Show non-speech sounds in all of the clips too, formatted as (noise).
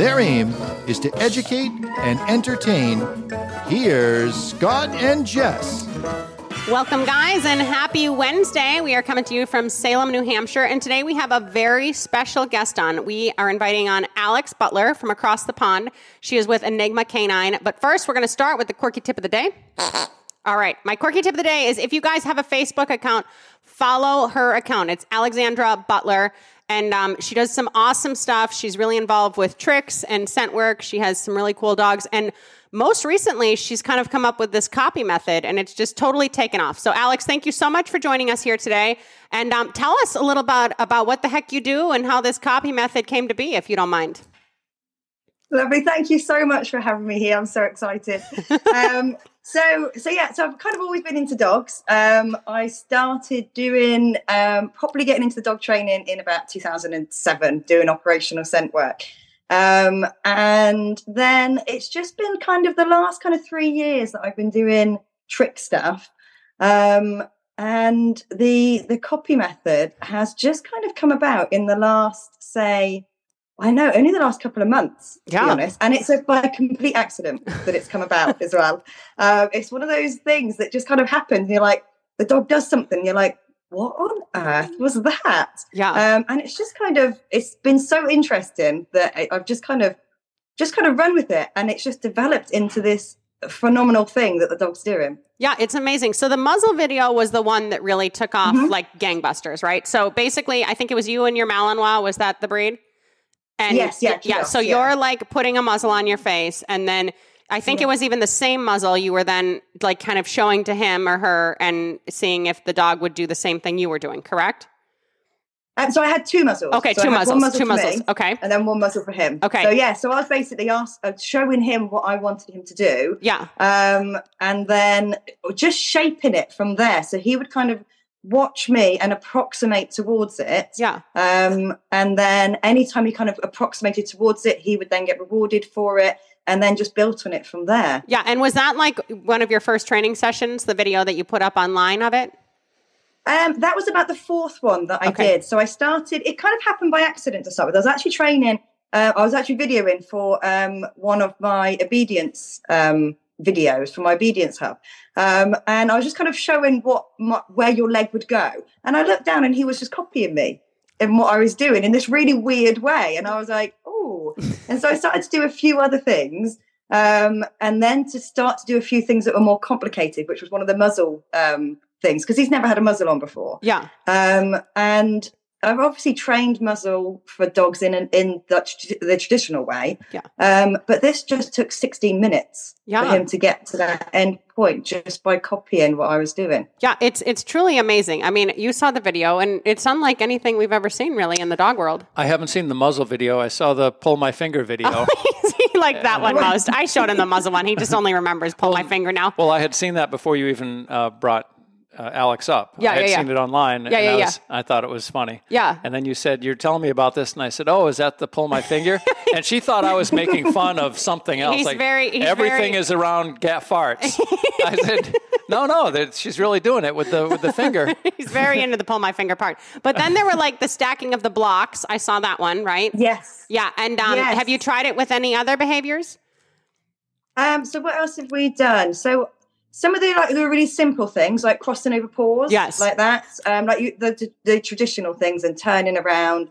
Their aim is to educate and entertain. Here's Scott and Jess. Welcome, guys, and happy Wednesday. We are coming to you from Salem, New Hampshire, and today we have a very special guest on. We are inviting on Alex Butler from across the pond. She is with Enigma Canine. But first, we're going to start with the quirky tip of the day. All right, my quirky tip of the day is if you guys have a Facebook account, follow her account. It's Alexandra Butler. And um, she does some awesome stuff. She's really involved with tricks and scent work. She has some really cool dogs. And most recently, she's kind of come up with this copy method, and it's just totally taken off. So, Alex, thank you so much for joining us here today. And um, tell us a little about, about what the heck you do and how this copy method came to be, if you don't mind. Lovely. Thank you so much for having me here. I'm so excited. (laughs) um, so, so yeah, so I've kind of always been into dogs. Um, I started doing, um, probably getting into the dog training in about 2007, doing operational scent work. Um, and then it's just been kind of the last kind of three years that I've been doing trick stuff. Um, and the the copy method has just kind of come about in the last, say, I know, only the last couple of months, to Yeah. be honest. And it's a, by complete accident that it's come about as well. Uh, it's one of those things that just kind of happens. You're like, the dog does something. You're like, what on earth was that? Yeah. Um, and it's just kind of, it's been so interesting that I, I've just kind of, just kind of run with it. And it's just developed into this phenomenal thing that the dog's doing. Yeah, it's amazing. So the muzzle video was the one that really took off Mhm. like gangbusters, right? So basically, I think it was you and your Malinois. Was that the breed? And Yes, yeah, yeah. So yeah. you're like putting a muzzle on your face, and then I think it was even the same muzzle you were then like kind of showing to him or her and seeing if the dog would do the same thing you were doing. Correct? And so I had two muzzles. Okay, So two muzzles. muzzle two muzzles. me, Okay. And then one muzzle for him. Okay. So yeah, so I was basically asked, uh, showing him what I wanted him to do. Yeah. um, and then just shaping it from there. So he would kind of watch me and approximate towards it. Yeah. Um, and then anytime he kind of approximated towards it, he would then get rewarded for it and then just built on it from there. Yeah. And was that like one of your first training sessions? The video that you put up online of it? Um, that was about the fourth one that I Okay. did. So I started, it kind of happened by accident to start with. I was actually training, uh, I was actually videoing for um, one of my obedience um, videos for my obedience hub. Um, and I was just kind of showing what my, where your leg would go. And I looked down and he was just copying me in what I was doing in this really weird way. And I was like, oh. and so I started to do a few other things. Um, and then to start to do a few things that were more complicated, which was one of the muzzle um, things, because he's never had a muzzle on before. Yeah. Um, and I've obviously trained muzzle for dogs in an, in the, the traditional way. Yeah. Um, but this just took 16 minutes Yeah. for him to get to that end point just by copying what I was doing. Yeah, it's it's truly amazing. I mean, you saw the video, and it's unlike anything we've ever seen, really, in the dog world. I haven't seen the muzzle video. I saw the pull my finger video. (laughs) he (laughs) liked that one most. I showed him the muzzle one. He just only remembers pull my finger now. well, I had seen that before you even uh, brought uh, Alex up. Yeah, I had yeah, yeah. seen it online. Yeah, and yeah, I, yeah. I thought it was funny. Yeah. And then you said, You're telling me about this. And I said, Oh, is that the pull my finger? (laughs) and she thought I was making fun of something else. He's like, very- he's everything very- is around gat farts. (laughs) I said, No, no, that she's really doing it with the, with the finger. (laughs) He's very into the pull my finger part. But then there were like the stacking of the blocks. I saw that one, right? Yes. Yeah. And um, Yes. have you tried it with any other behaviors? Um, so what else have we done? So some of the like the really simple things like crossing over paws, Yes. like that, um, like you, the, the traditional things and turning around.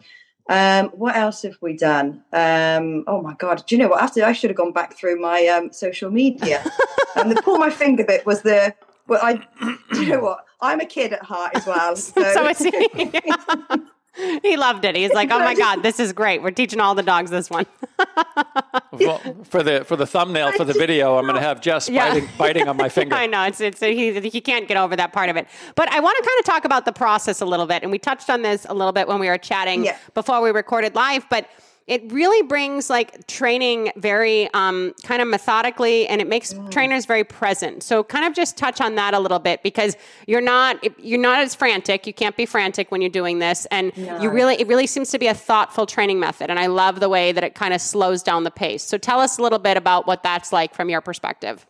Um, what else have we done? Um, oh my god! Do you know what? After I should have gone back through my um, social media. (laughs) and the pull my finger bit was the. Well, I. Do you know what? I'm a kid at heart as well. (laughs) So, So it's (laughs) (laughs) he loved it. He's like, oh my god, this is great. We're teaching all the dogs this one. (laughs) well, for the for the thumbnail for the (laughs) video, I'm going to have Jess Yeah. biting, biting on my finger. I know it's it's he he can't get over that part of it. But I want to kind of talk about the process a little bit, and we touched on this a little bit when we were chatting Yeah. before we recorded live. But it really brings like training very um, kind of methodically and it makes mm. trainers very present. So kind of just touch on that a little bit because you're not you're not as frantic. You can't be frantic when you're doing this and you really it really seems to be a thoughtful training method and I love the way that it kind of slows down the pace. So tell us a little bit about what that's like from your perspective.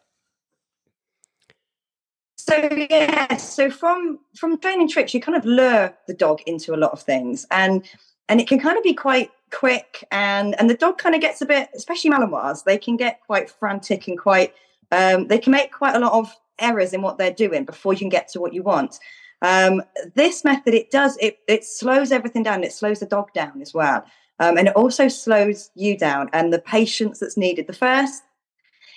So yeah, so from from training tricks, you kind of lure the dog into a lot of things, and and it can kind of be quite quick, and and the dog kind of gets a bit, especially Malinois, they can get quite frantic and quite, um, they can make quite a lot of errors in what they're doing before you can get to what you want. Um, this method, it does it it slows everything down. It slows the dog down as well, um, and it also slows you down and the patience that's needed. The first,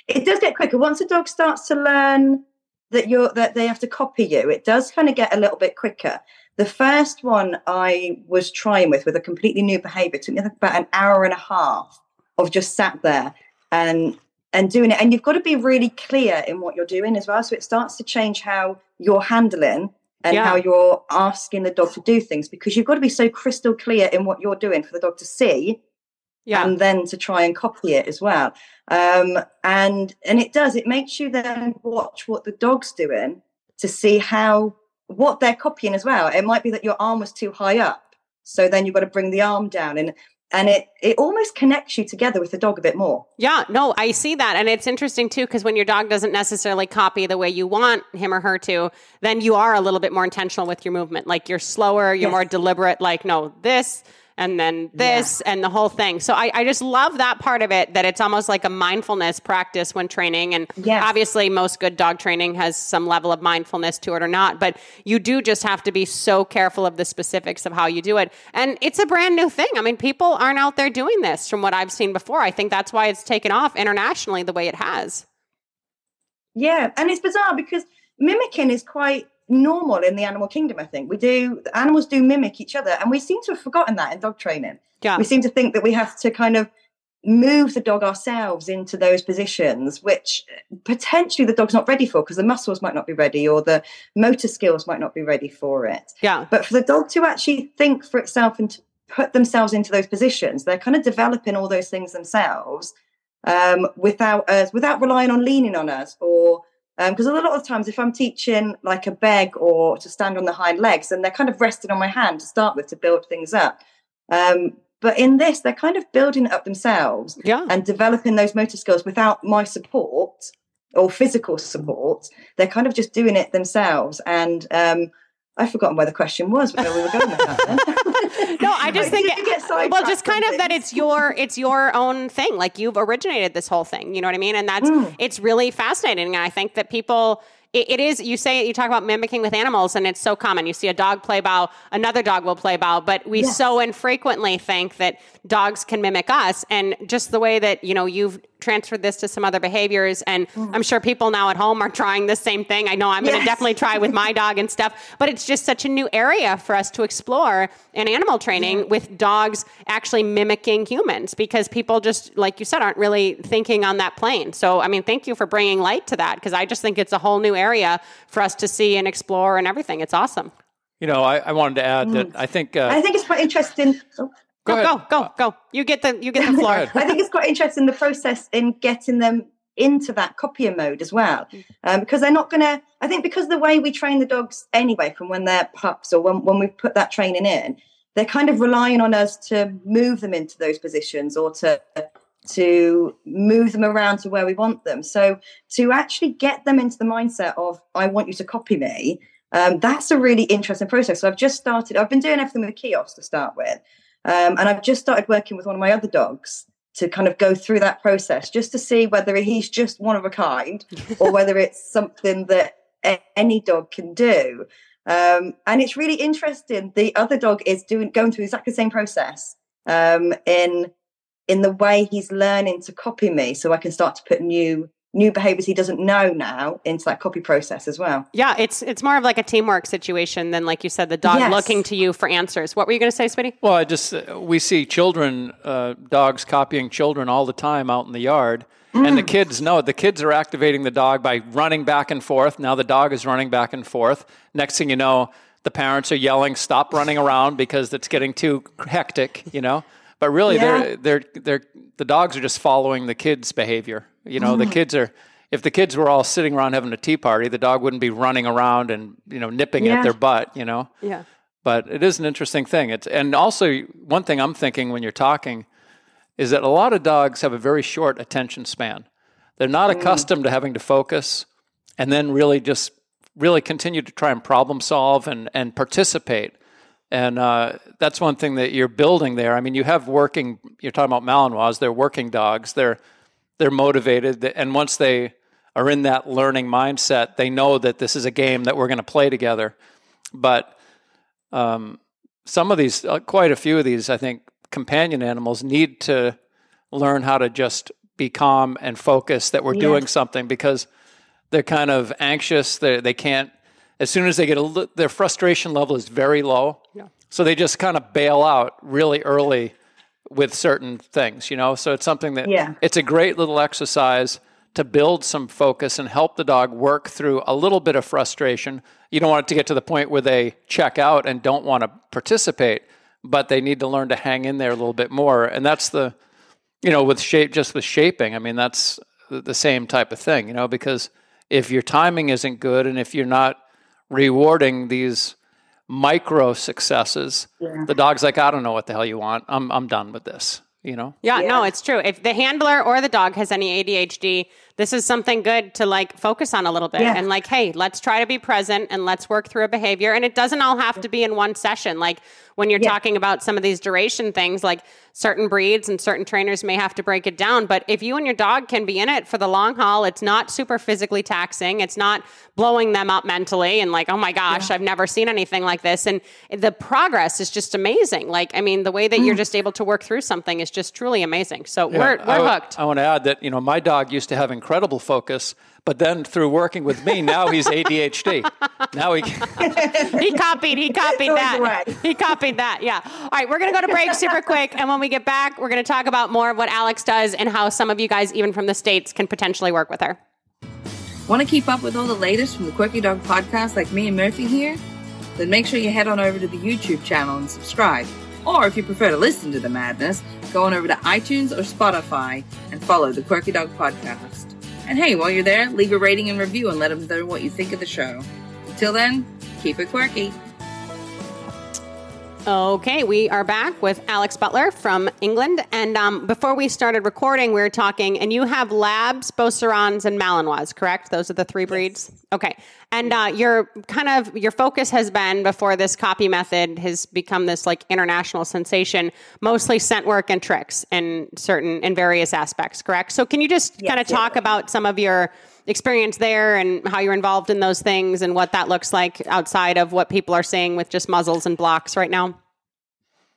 it does get quicker once a dog starts to learn that you're that they have to copy you, it does kind of get a little bit quicker. The first one I was trying with with a completely new behavior took me about an hour and a half of just sat there and and doing it. And you've got to be really clear in what you're doing as well. So it starts to change how you're handling and yeah. how you're asking the dog to do things because you've got to be so crystal clear in what you're doing for the dog to see yeah. and then to try and copy it as well. Um, and and it does. It makes you then watch what the dog's doing to see how what they're copying as well. It might be that your arm was too high up, so then you've got to bring the arm down and. And it, it almost connects you together with the dog a bit more. Yeah, no, I see that. And it's interesting too, because when your dog doesn't necessarily copy the way you want him or her to, then you are a little bit more intentional with your movement. Like you're slower, you're yes. more deliberate, like, no, this, and then this yeah. and the whole thing. So I, I, just love that part of it that it's almost like a mindfulness practice when training. And yes. obviously, most good dog training has some level of mindfulness to it or not, but you do just have to be so careful of the specifics of how you do it. And it's a brand new thing. I mean, people aren't out there doing this from what I've seen before. I think that's why it's taken off internationally the way it has. Yeah. And it's bizarre because mimicking is quite normal in the animal kingdom. I think we do. Animals do mimic each other, and we seem to have forgotten that in dog training. Yeah. We seem to think that we have to kind of move the dog ourselves into those positions, which potentially the dog's not ready for because the muscles might not be ready or the motor skills might not be ready for it. Yeah. But for the dog to actually think for itself and to put themselves into those positions, they're kind of developing all those things themselves um, without us, without relying on leaning on us or because um, a lot of times if i'm teaching like a beg or to stand on the hind legs and they're kind of resting on my hand to start with to build things up um, but in this they're kind of building it up themselves yeah. and developing those motor skills without my support or physical support they're kind of just doing it themselves and um, I've forgotten where the question was, where we were going with that. (laughs) no, I just think it, well, just kind of that it's your it's your own thing. Like you've originated this whole thing. You know what I mean? And that's mm. it's really fascinating. And I think that people it, it is you say you talk about mimicking with animals and it's so common you see a dog play bow another dog will play bow but we yes. so infrequently think that dogs can mimic us and just the way that you know you've transferred this to some other behaviors and mm. i'm sure people now at home are trying the same thing i know i'm yes. going to definitely try with my dog and stuff but it's just such a new area for us to explore in animal training yeah. with dogs actually mimicking humans because people just like you said aren't really thinking on that plane so i mean thank you for bringing light to that because i just think it's a whole new area for us to see and explore and everything it's awesome you know, I, I wanted to add mm. that I think uh, I think it's quite interesting. Oh. Go, go, go, go, go. You get the you get the (laughs) floor. I think it's quite interesting the process in getting them into that copying mode as well, mm. um, because they're not going to. I think because the way we train the dogs anyway, from when they're pups or when when we put that training in, they're kind of relying on us to move them into those positions or to to move them around to where we want them. So to actually get them into the mindset of I want you to copy me, um, that's a really interesting process. So I've just started. I've been doing everything with kiosks to start with, um, and I've just started working with one of my other dogs to kind of go through that process just to see whether he's just one of a kind or (laughs) whether it's something that any dog can do. Um, and it's really interesting. The other dog is doing going through exactly the same process um, in in the way he's learning to copy me, so I can start to put new new behaviors he doesn't know now into that copy process as well. Yeah, it's it's more of like a teamwork situation than like you said the dog yes. looking to you for answers. What were you going to say, Smitty? Well, I just uh, we see children uh, dogs copying children all the time out in the yard. Mm. And the kids know it. the kids are activating the dog by running back and forth. Now the dog is running back and forth. Next thing you know, the parents are yelling, "Stop running around because it's getting too hectic," you know. but really Yeah. they're they're they're the dogs are just following the kids' behavior. You know, the (laughs) kids are if the kids were all sitting around having a tea party, the dog wouldn't be running around and you know nipping Yeah. at their butt. You know, Yeah. but it is an interesting thing. It's and also one thing I'm thinking when you're talking is that a lot of dogs have a very short attention span. They're not accustomed to having to focus and then really just really continue to try and problem solve and and participate. And uh, that's one thing that you're building there. I mean, you have working. You're talking about Malinois. They're working dogs. They're they're motivated, and once they are in that learning mindset, they know that this is a game that we're going to play together. But um, some of these, uh, quite a few of these, I think, companion animals need to learn how to just be calm and focus that we're Yeah. doing something because they're kind of anxious. They they can't. As soon as they get a their frustration level is very low, Yeah. so they just kind of bail out really early with certain things. You know, so it's something that Yeah. it's a great little exercise to build some focus and help the dog work through a little bit of frustration. You don't want it to get to the point where they check out and don't want to participate, but they need to learn to hang in there a little bit more. And that's the, you know, with shape, just with shaping, I mean, that's the the same type of thing, you know, because if your timing isn't good and if you're not rewarding these micro successes, Yeah. the dog's like, I don't know what the hell you want. I'm, I'm done with this, you know? Yeah, no, it's true. If the handler or the dog has any ADHD, this is something good to like focus on a little bit Yeah. and like, hey, let's try to be present and let's work through a behavior. And it doesn't all have to be in one session. Like when you're Yeah. talking about some of these duration things, like certain breeds and certain trainers may have to break it down. But if you and your dog can be in it for the long haul, it's not super physically taxing. It's not blowing them up mentally and like, oh my gosh, I've never seen anything like this. And the progress is just amazing. Like, I mean, the way that Mm. you're just able to work through something is just truly amazing. So we're, we're w- hooked. I want to add that you know my dog used to have incredible focus, but then through working with me, now he's (laughs) ADHD. now he. (laughs) he copied. He copied that. away. He copied that. Yeah. All right, we're gonna go to break super quick, and when we get back, we're gonna talk about more of what Alex does and how some of you guys, even from the states, can potentially work with her. Want to keep up with all the latest from the Quirky Dog podcast like me and Murphy here? Then make sure you head on over to the YouTube channel and subscribe. Or if you prefer to listen to the madness, go on over to iTunes or Spotify and follow the Quirky Dog podcast. And hey, while you're there, leave a rating and review and let them know what you think of the show. Until then, keep it quirky. Okay, we are back with Alex Butler from England. And um, before we started recording, we were talking, and you have Labs, Beaucerons, and Malinois, correct? Those are the three breeds. Okay, and uh, your kind of your focus has been before this copy method has become this like international sensation, mostly scent work and tricks in certain in various aspects, correct? So can you just Yes, kind of yes. talk about some of your experience there and how you're involved in those things and what that looks like outside of what people are seeing with just muzzles and blocks right now?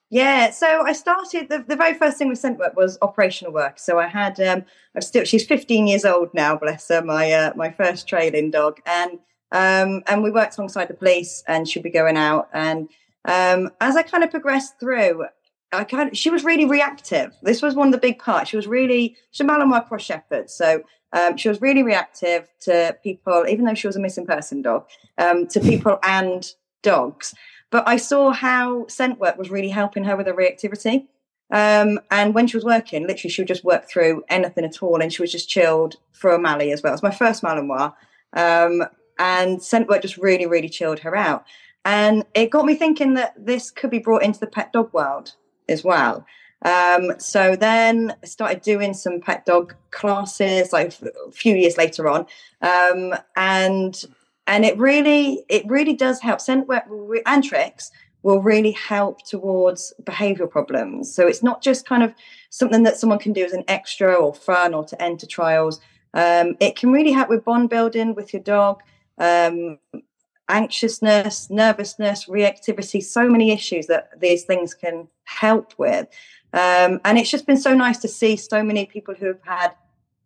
Yeah, so I started the, the very first thing with scent work was operational work. So I had um I'm still she's 15 years old now, bless her, my uh, my first trailing dog. And um and we worked alongside the police and she'd be going out and um as I kind of progressed through I kind of, she was really reactive. This was one of the big parts. She was really she's a Malinois cross shepherd, so um, she was really reactive to people, even though she was a missing person dog, um, to people and dogs. But I saw how scent work was really helping her with her reactivity. Um, and when she was working, literally, she would just work through anything at all, and she was just chilled for a Mali as well. It was my first Malinois, um, and scent work just really, really chilled her out. And it got me thinking that this could be brought into the pet dog world as well. Um, so then I started doing some pet dog classes, like a few years later on, um, and and it really it really does help. Scent and tricks will really help towards behavioural problems. So it's not just kind of something that someone can do as an extra or fun or to enter trials. Um, it can really help with bond building with your dog. Um, anxiousness, nervousness, reactivity, so many issues that these things can help with. Um, and it's just been so nice to see so many people who have had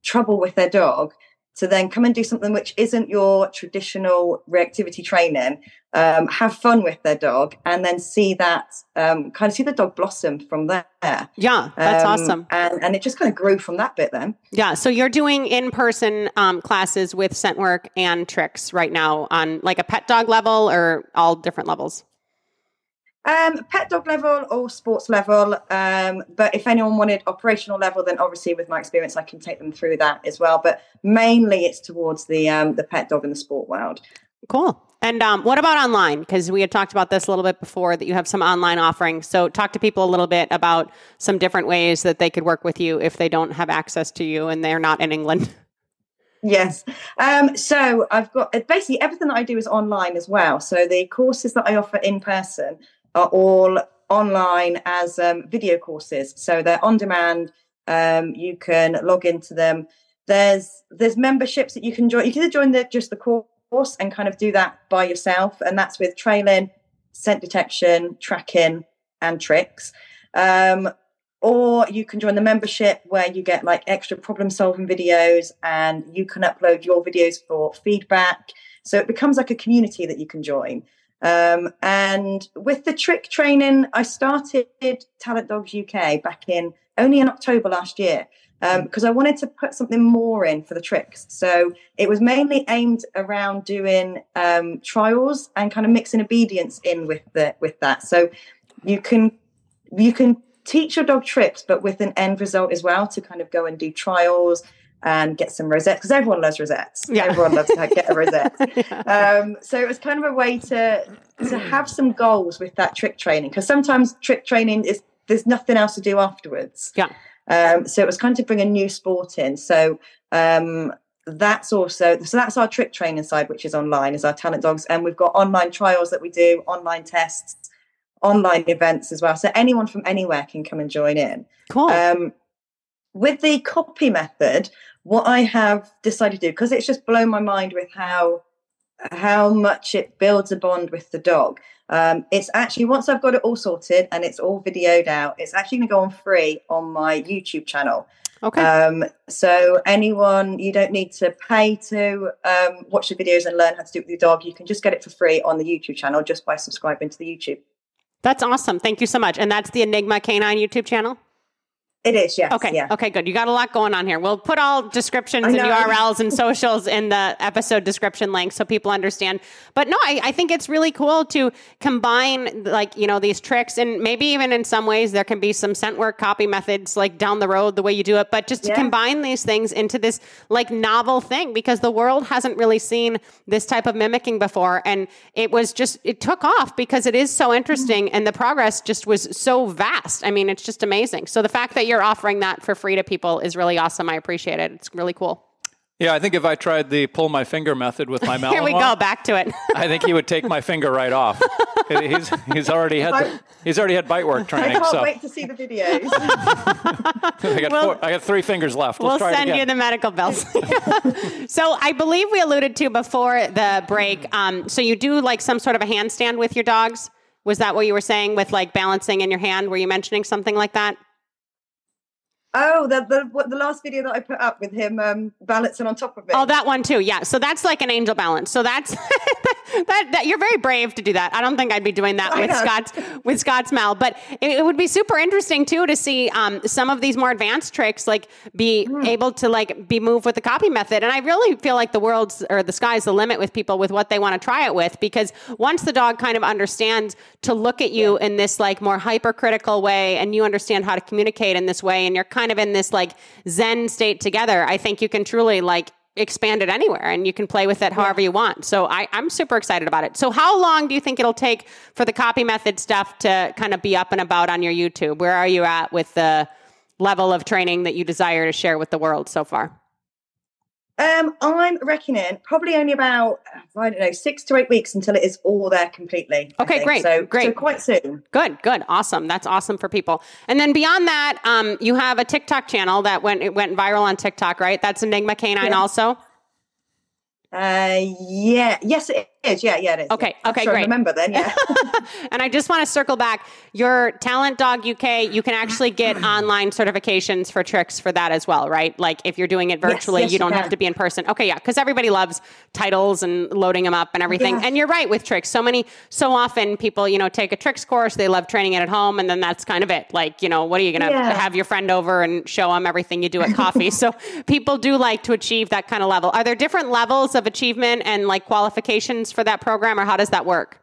trouble with their dog to then come and do something which isn't your traditional reactivity training, um, have fun with their dog, and then see that um, kind of see the dog blossom from there. Yeah, that's Um, awesome. And, and it just kind of grew from that bit then. Yeah, so you're doing in-person um, classes with scent work and tricks right now on like a pet dog level or all different levels. Um, pet dog level or sports level. Um, but if anyone wanted operational level, then obviously with my experience, I can take them through that as well. But mainly it's towards the um, the pet dog and the sport world. Cool. And um, what about online? Because we had talked about this a little bit before that you have some online offerings. So talk to people a little bit about some different ways that they could work with you if they don't have access to you and they're not in England. (laughs) Yes. Um, so I've got basically everything that I do is online as well. So the courses that I offer in person are all online as um, video courses. So they're on demand. Um, you can log into them. There's there's memberships that you can join. You can join the just the course and kind of do that by yourself, and that's with trailing, scent detection, tracking, and tricks. Um, or you can join the membership where you get like extra problem solving videos and you can upload your videos for feedback. So it becomes like a community that you can join. Um, and with the trick training, I started Talent Dogs UK back in only in October last year because um, I wanted to put something more in for the tricks. So it was mainly aimed around doing um, trials and kind of mixing obedience in with the with that. So you can you can teach your dog tricks, but with an end result as well to kind of go and do trials and get some rosettes because everyone loves rosettes. Yeah. Everyone loves to get a rosette. (laughs) yeah. um, so it was kind of a way to to have some goals with that trick training because sometimes trick training is there's nothing else to do afterwards. Yeah. Um, so it was kind of to bring a new sport in. So um, that's also so that's our trick training side, which is online, is our talent dogs, and we've got online trials that we do, online tests, online events as well. So anyone from anywhere can come and join in. Cool. Um, with the copy method, what I have decided to do because it's just blown my mind with how how much it builds a bond with the dog. Um, it's actually once I've got it all sorted and it's all videoed out, it's actually going to go on free on my YouTube channel. Okay. Um, so anyone, you don't need to pay to um, watch the videos and learn how to do it with your dog. You can just get it for free on the YouTube channel just by subscribing to the YouTube. That's awesome. Thank you so much. And that's the Enigma Canine YouTube channel? It is, yes. Okay. Yeah. Okay, good. You got a lot going on here. We'll put all descriptions and URLs and socials in the episode description link so people understand. But no, I, I, think it's really cool to combine like, you know, these tricks and maybe even in some ways there can be some scent work copy methods like down the road, the way you do it, but just to yeah. combine these things into this like novel thing because the world hasn't really seen this type of mimicking before. And it was just, it took off because it is so interesting mm-hmm. and the progress just was so vast. I mean, it's just amazing. So the fact that you're offering that for free to people is really awesome. I appreciate it. It's really cool. Yeah, I think if I tried the pull my finger method with my (laughs) Malinois, here we go back to it. I think he would take my finger right off. (laughs) He's he's already had the, he's already had bite work training. I can't so. wait to see the videos. (laughs) I got we'll, four, I got three fingers left. Let's we'll send you the medical bills. so I believe we alluded to before the break. Um, so you do like some sort of a handstand with your dogs. Was that what you were saying with like balancing in your hand? Were you mentioning something like that? Oh, the the the last video that I put up with him um, balancing on top of it. Oh, that one too. Yeah. So that's like an angel balance. So that's (laughs) that, that, you're very brave to do that. I don't think I'd be doing that with Scott's with Scott's Mal, but it, it, would be super interesting too to see um, some of these more advanced tricks like be mm. able to like be moved with the copy method. And I really feel like the world's or the sky's the limit with people with what they want to try it with because once the dog kind of understands to look at you yeah. in this like more hypercritical way and you understand how to communicate in this way and you're kind of in this like zen state together, I think you can truly like expand it anywhere and you can play with it however yeah. you want. So I, I'm super excited about it. So how long do you think it'll take for the copy method stuff to kind of be up and about on your YouTube? Where are you at with the level of training that you desire to share with the world so far? Um, I'm reckoning probably only about I don't know six to eight weeks until it is all there completely. Okay, great, so great, so quite soon. Good, good, awesome. That's awesome for people. And then beyond that, um, you have a TikTok channel that went it went viral on TikTok, right? That's Enigma Canine, yeah. also. Uh, yeah, yes, it is. Yeah, yeah, it is. Okay, yeah. okay, sure great. remember then, yeah. (laughs) and I just want to circle back. Your Talent Dog UK, you can actually get (clears throat) online certifications for tricks for that as well, right? Like if you're doing it virtually, yes, yes, you don't you have to be in person. Okay, yeah, because everybody loves titles and loading them up and everything. Yeah. And you're right with tricks. So many, so often people, you know, take a tricks course, they love training it at home, and then that's kind of it. Like, you know, what are you going to yeah. have your friend over and show them everything you do at coffee? (laughs) so people do like to achieve that kind of level. Are there different levels of achievement and like qualifications for that program, or how does that work?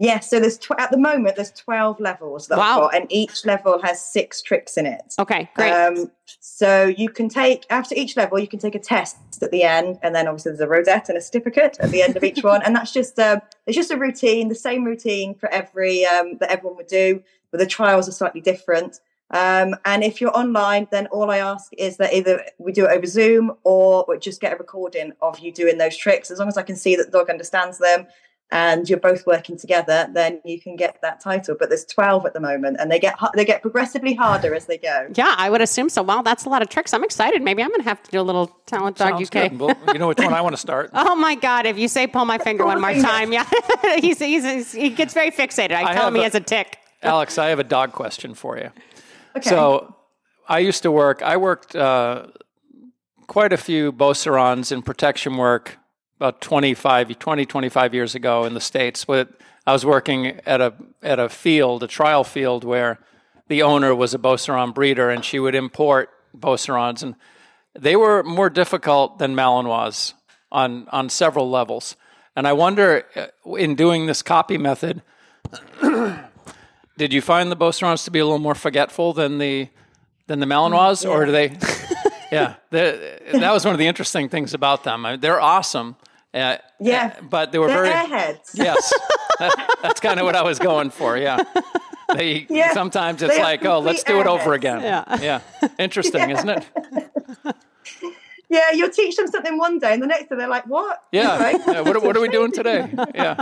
Yeah, so there's tw- at the moment there's 12 levels that Wow. I've got, and each level has six tricks in it. Okay, great. Um, so you can take after each level, you can take a test at the end, and then obviously there's a rosette and a certificate at the end of each (laughs) one, and that's just um, it's just a routine, the same routine for every um, that everyone would do, but the trials are slightly different. Um, and if you're online, then all I ask is that either we do it over Zoom or we just get a recording of you doing those tricks. As long as I can see that the dog understands them and you're both working together, then you can get that title. But there's 12 at the moment, and they get they get progressively harder as they go. yeah, I would assume so. Wow, that's a lot of tricks. I'm excited. Maybe I'm going to have to do a little Talent Dog Sounds UK. good. Well, you know which one I want to start? (laughs) Oh my God! If you say "pull my finger" Pull one more finger. time, yeah, (laughs) he's, he's, he's- he gets very fixated. I, I tell him have he a- has a tick. Alex, I have a dog question for you. Okay. So I used to work, I worked uh, quite a few Beaucerons in protection work about 25, 20, 25 years ago in the States. With, I was working at a, at a field, a trial field, where the owner was a Beauceron breeder and she would import Beaucerons. And they were more difficult than Malinois on, on several levels. And I wonder, uh, in doing this copy method, did you find the Beaucerons to be a little more forgetful than the than the Malinois, or do they? yeah, (laughs) they- that was one of the interesting things about them. I mean, they're awesome. Uh, Yeah. uh, but they were They're very airheads. (laughs) yes. That- that's kind of what I was going for. Yeah. They Yeah. sometimes it's They like, oh, let's do complete it over again. Yeah. Yeah. Interesting, isn't it? (laughs) Yeah, you'll teach them something one day, and the next day they're like, "What?" Yeah. (laughs) Right? yeah. What, what are we doing today? (laughs) Yeah.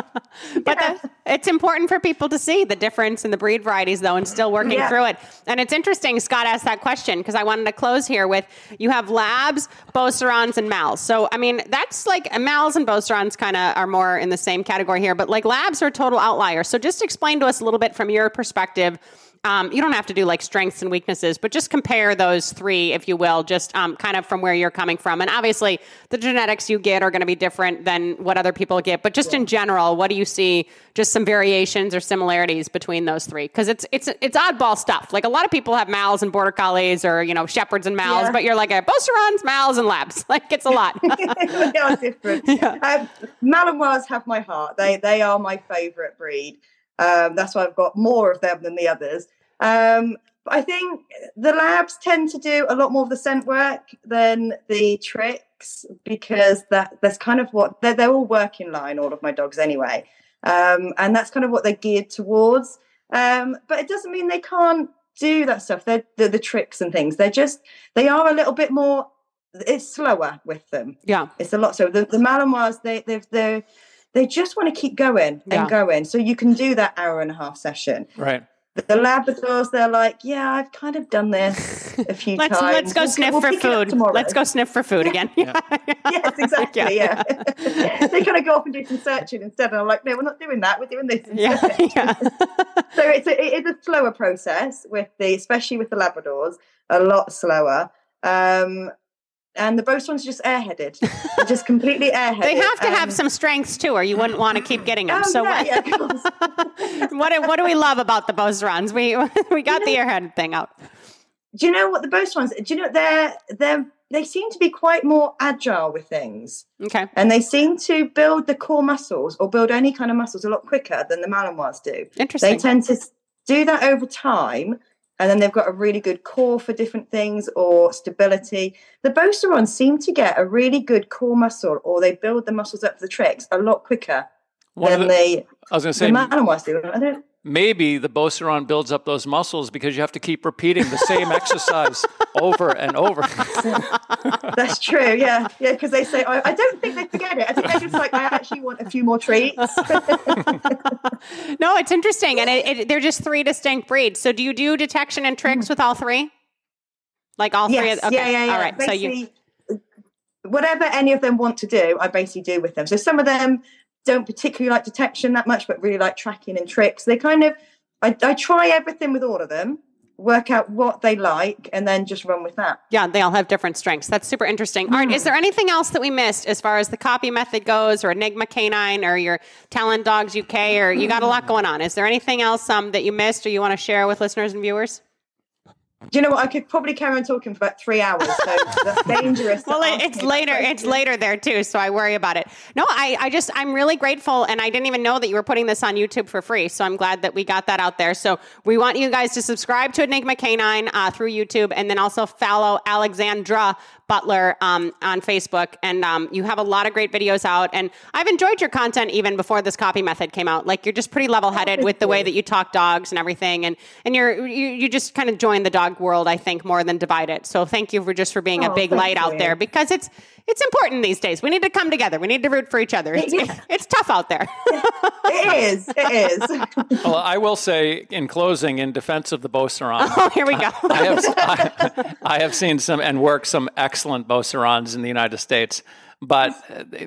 But the, it's important for people to see the difference in the breed varieties, though, and still working Yeah. through it. And it's interesting, Scott asked that question because I wanted to close here with you have labs, Beaucerons, and Mals. So, I mean, that's like Mals and Beaucerons kind of are more in the same category here, but like labs are a total outlier. So, just explain to us a little bit from your perspective. Um, you don't have to do like strengths and weaknesses, but just compare those three, if you will, just um, kind of from where you're coming from. And obviously, the genetics you get are going to be different than what other people get. But just in general, what do you see? Just some variations or similarities between those three? Because it's it's it's oddball stuff. Like a lot of people have Mals and Border Collies, or you know Shepherds and Mals, Yeah. but you're like a Beaucerons, Mals, and Labs. (laughs) Like it's a lot. (laughs) they are different. (laughs) Um, Malinois have my heart. They they are my favourite breed. Um, that's why I've got more of them than the others. Um, I think the labs tend to do a lot more of the scent work than the tricks because that that's kind of what they're, they're all working line. All of my dogs anyway, um, and that's kind of what they're geared towards. Um, but it doesn't mean they can't do that stuff. They're the, the tricks and things. They're just they are a little bit more. It's slower with them. yeah. It's a lot. So the, the Malinois, they they they they just want to keep going and Yeah. going. So you can do that hour and a half session. Right. But the Labradors, they're like, yeah, I've kind of done this a (laughs) few Let's times. let's go We'll- sniff we'll for pick it up food. Let's go sniff for food again. Yeah. (laughs) Yes, exactly. Yeah, (laughs) they kind of go off and do some searching instead. And I'm like, no, we're not doing that. We're doing this. yeah. instead." yeah. so it's a, it is a slower process with the, especially with the Labradors, a lot slower. Um, and the are just airheaded, They're just completely airheaded. (laughs) They have to have Um, some strengths too, or you wouldn't want to keep getting them. Oh, so yeah, what, yeah, (laughs) what, do- what do we love about the Beaucerons? We (laughs) we got the airhead thing out. do you know what the Beaucerons? Do you know they're they're they seem to be quite more agile with things, Okay. and they seem to build the core muscles or build any kind of muscles a lot quicker than the Malinois do. Interesting. They tend to do that over time, and then they've got a really good core for different things or stability. The Beaucerons seem to get a really good core muscle, or they build the muscles up for the tricks a lot quicker One than the, they I was going to the say, Malinois do. I don't. Maybe the Beauceron builds up those muscles because you have to keep repeating the same (laughs) exercise over and over. (laughs) That's true. Yeah, yeah. Because they say, I, I don't think they forget it. I think they're just like, I actually want a few more treats. (laughs) No, it's interesting, and it, it, they're just three distinct breeds. So, do you do detection and tricks mm. with all three? Like all three? yes. of, okay. Yeah, yeah, yeah. All right. So you whatever any of them want to do, I basically do with them. So some of them don't particularly like detection that much, but really like tracking and tricks. They kind of, I, I try everything with all of them, work out what they like, and then just run with that. Yeah, they all have different strengths. That's super interesting. All right, is there anything else that we missed as far as the copy method goes, or Enigma Canine, or your Talent Dogs UK, or you got a lot going on? Is there anything else um, that you missed, or you want to share with listeners and viewers? Do you know what? I could probably carry on talking for about three hours. So (laughs) that's dangerous. well, it's later. It's later there too, so I worry about it. No, I, I just, I'm really grateful, and I didn't even know that you were putting this on YouTube for free. So I'm glad that we got that out there. So we want you guys to subscribe to Enigma Canine uh, through YouTube, and then also follow Alexandra Butler um, on Facebook. And um, you have a lot of great videos out. And I've enjoyed your content even before this copy method came out. Like you're just pretty level headed with the way that you talk dogs and everything. And and you're you, you just kind of join the dog world, I think, more than divide it. So thank you for just for being Oh, a big light out there because it's it's important these days. We need to come together. We need to root for each other. It's, Yeah. (laughs) it's tough out there. It is. It is. (laughs) Well, I will say in closing, in defense of the Beauceron, oh, here we go. (laughs) I have, I, I have seen some and worked some excellent Beaucerons in the United States. But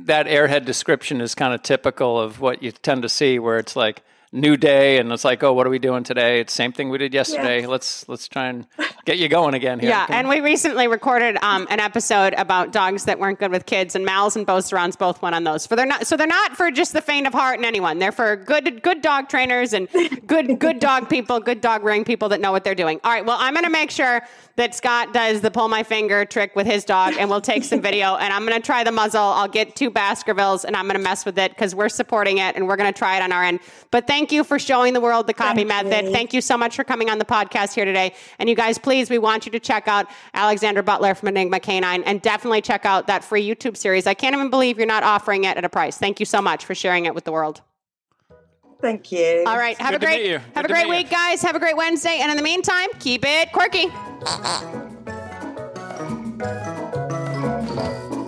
that airhead description is kind of typical of what you tend to see, where it's like new day, and it's like, oh, what are we doing today? It's same thing we did yesterday. Let's let's try and get you going again here. Yeah, Come- and we recently recorded um, an episode about dogs that weren't good with kids, and Mal's and Beaucerons both went on those. For they're not, so they're not for just the faint of heart and anyone. They're for good, good dog trainers and good, good dog people, good dog rearing people that know what they're doing. All right, well, I'm going to make sure that Scott does the pull my finger trick with his dog, and we'll take some video. And I'm going to try the muzzle. I'll get two Baskervilles, and I'm going to mess with it because we're supporting it, and we're going to try it on our end. But thank you for showing the world the copy Thank method. you. Thank you so much for coming on the podcast here today. And you guys, please, we want you to check out Alexandra Butler from Enigma Canine and definitely check out that free YouTube series. I can't even believe you're not offering it at a price. Thank you so much for sharing it with the world. Thank you. All right. Have Good a great have Good a great meet you. week, guys. Have a great Wednesday. And in the meantime, keep it quirky.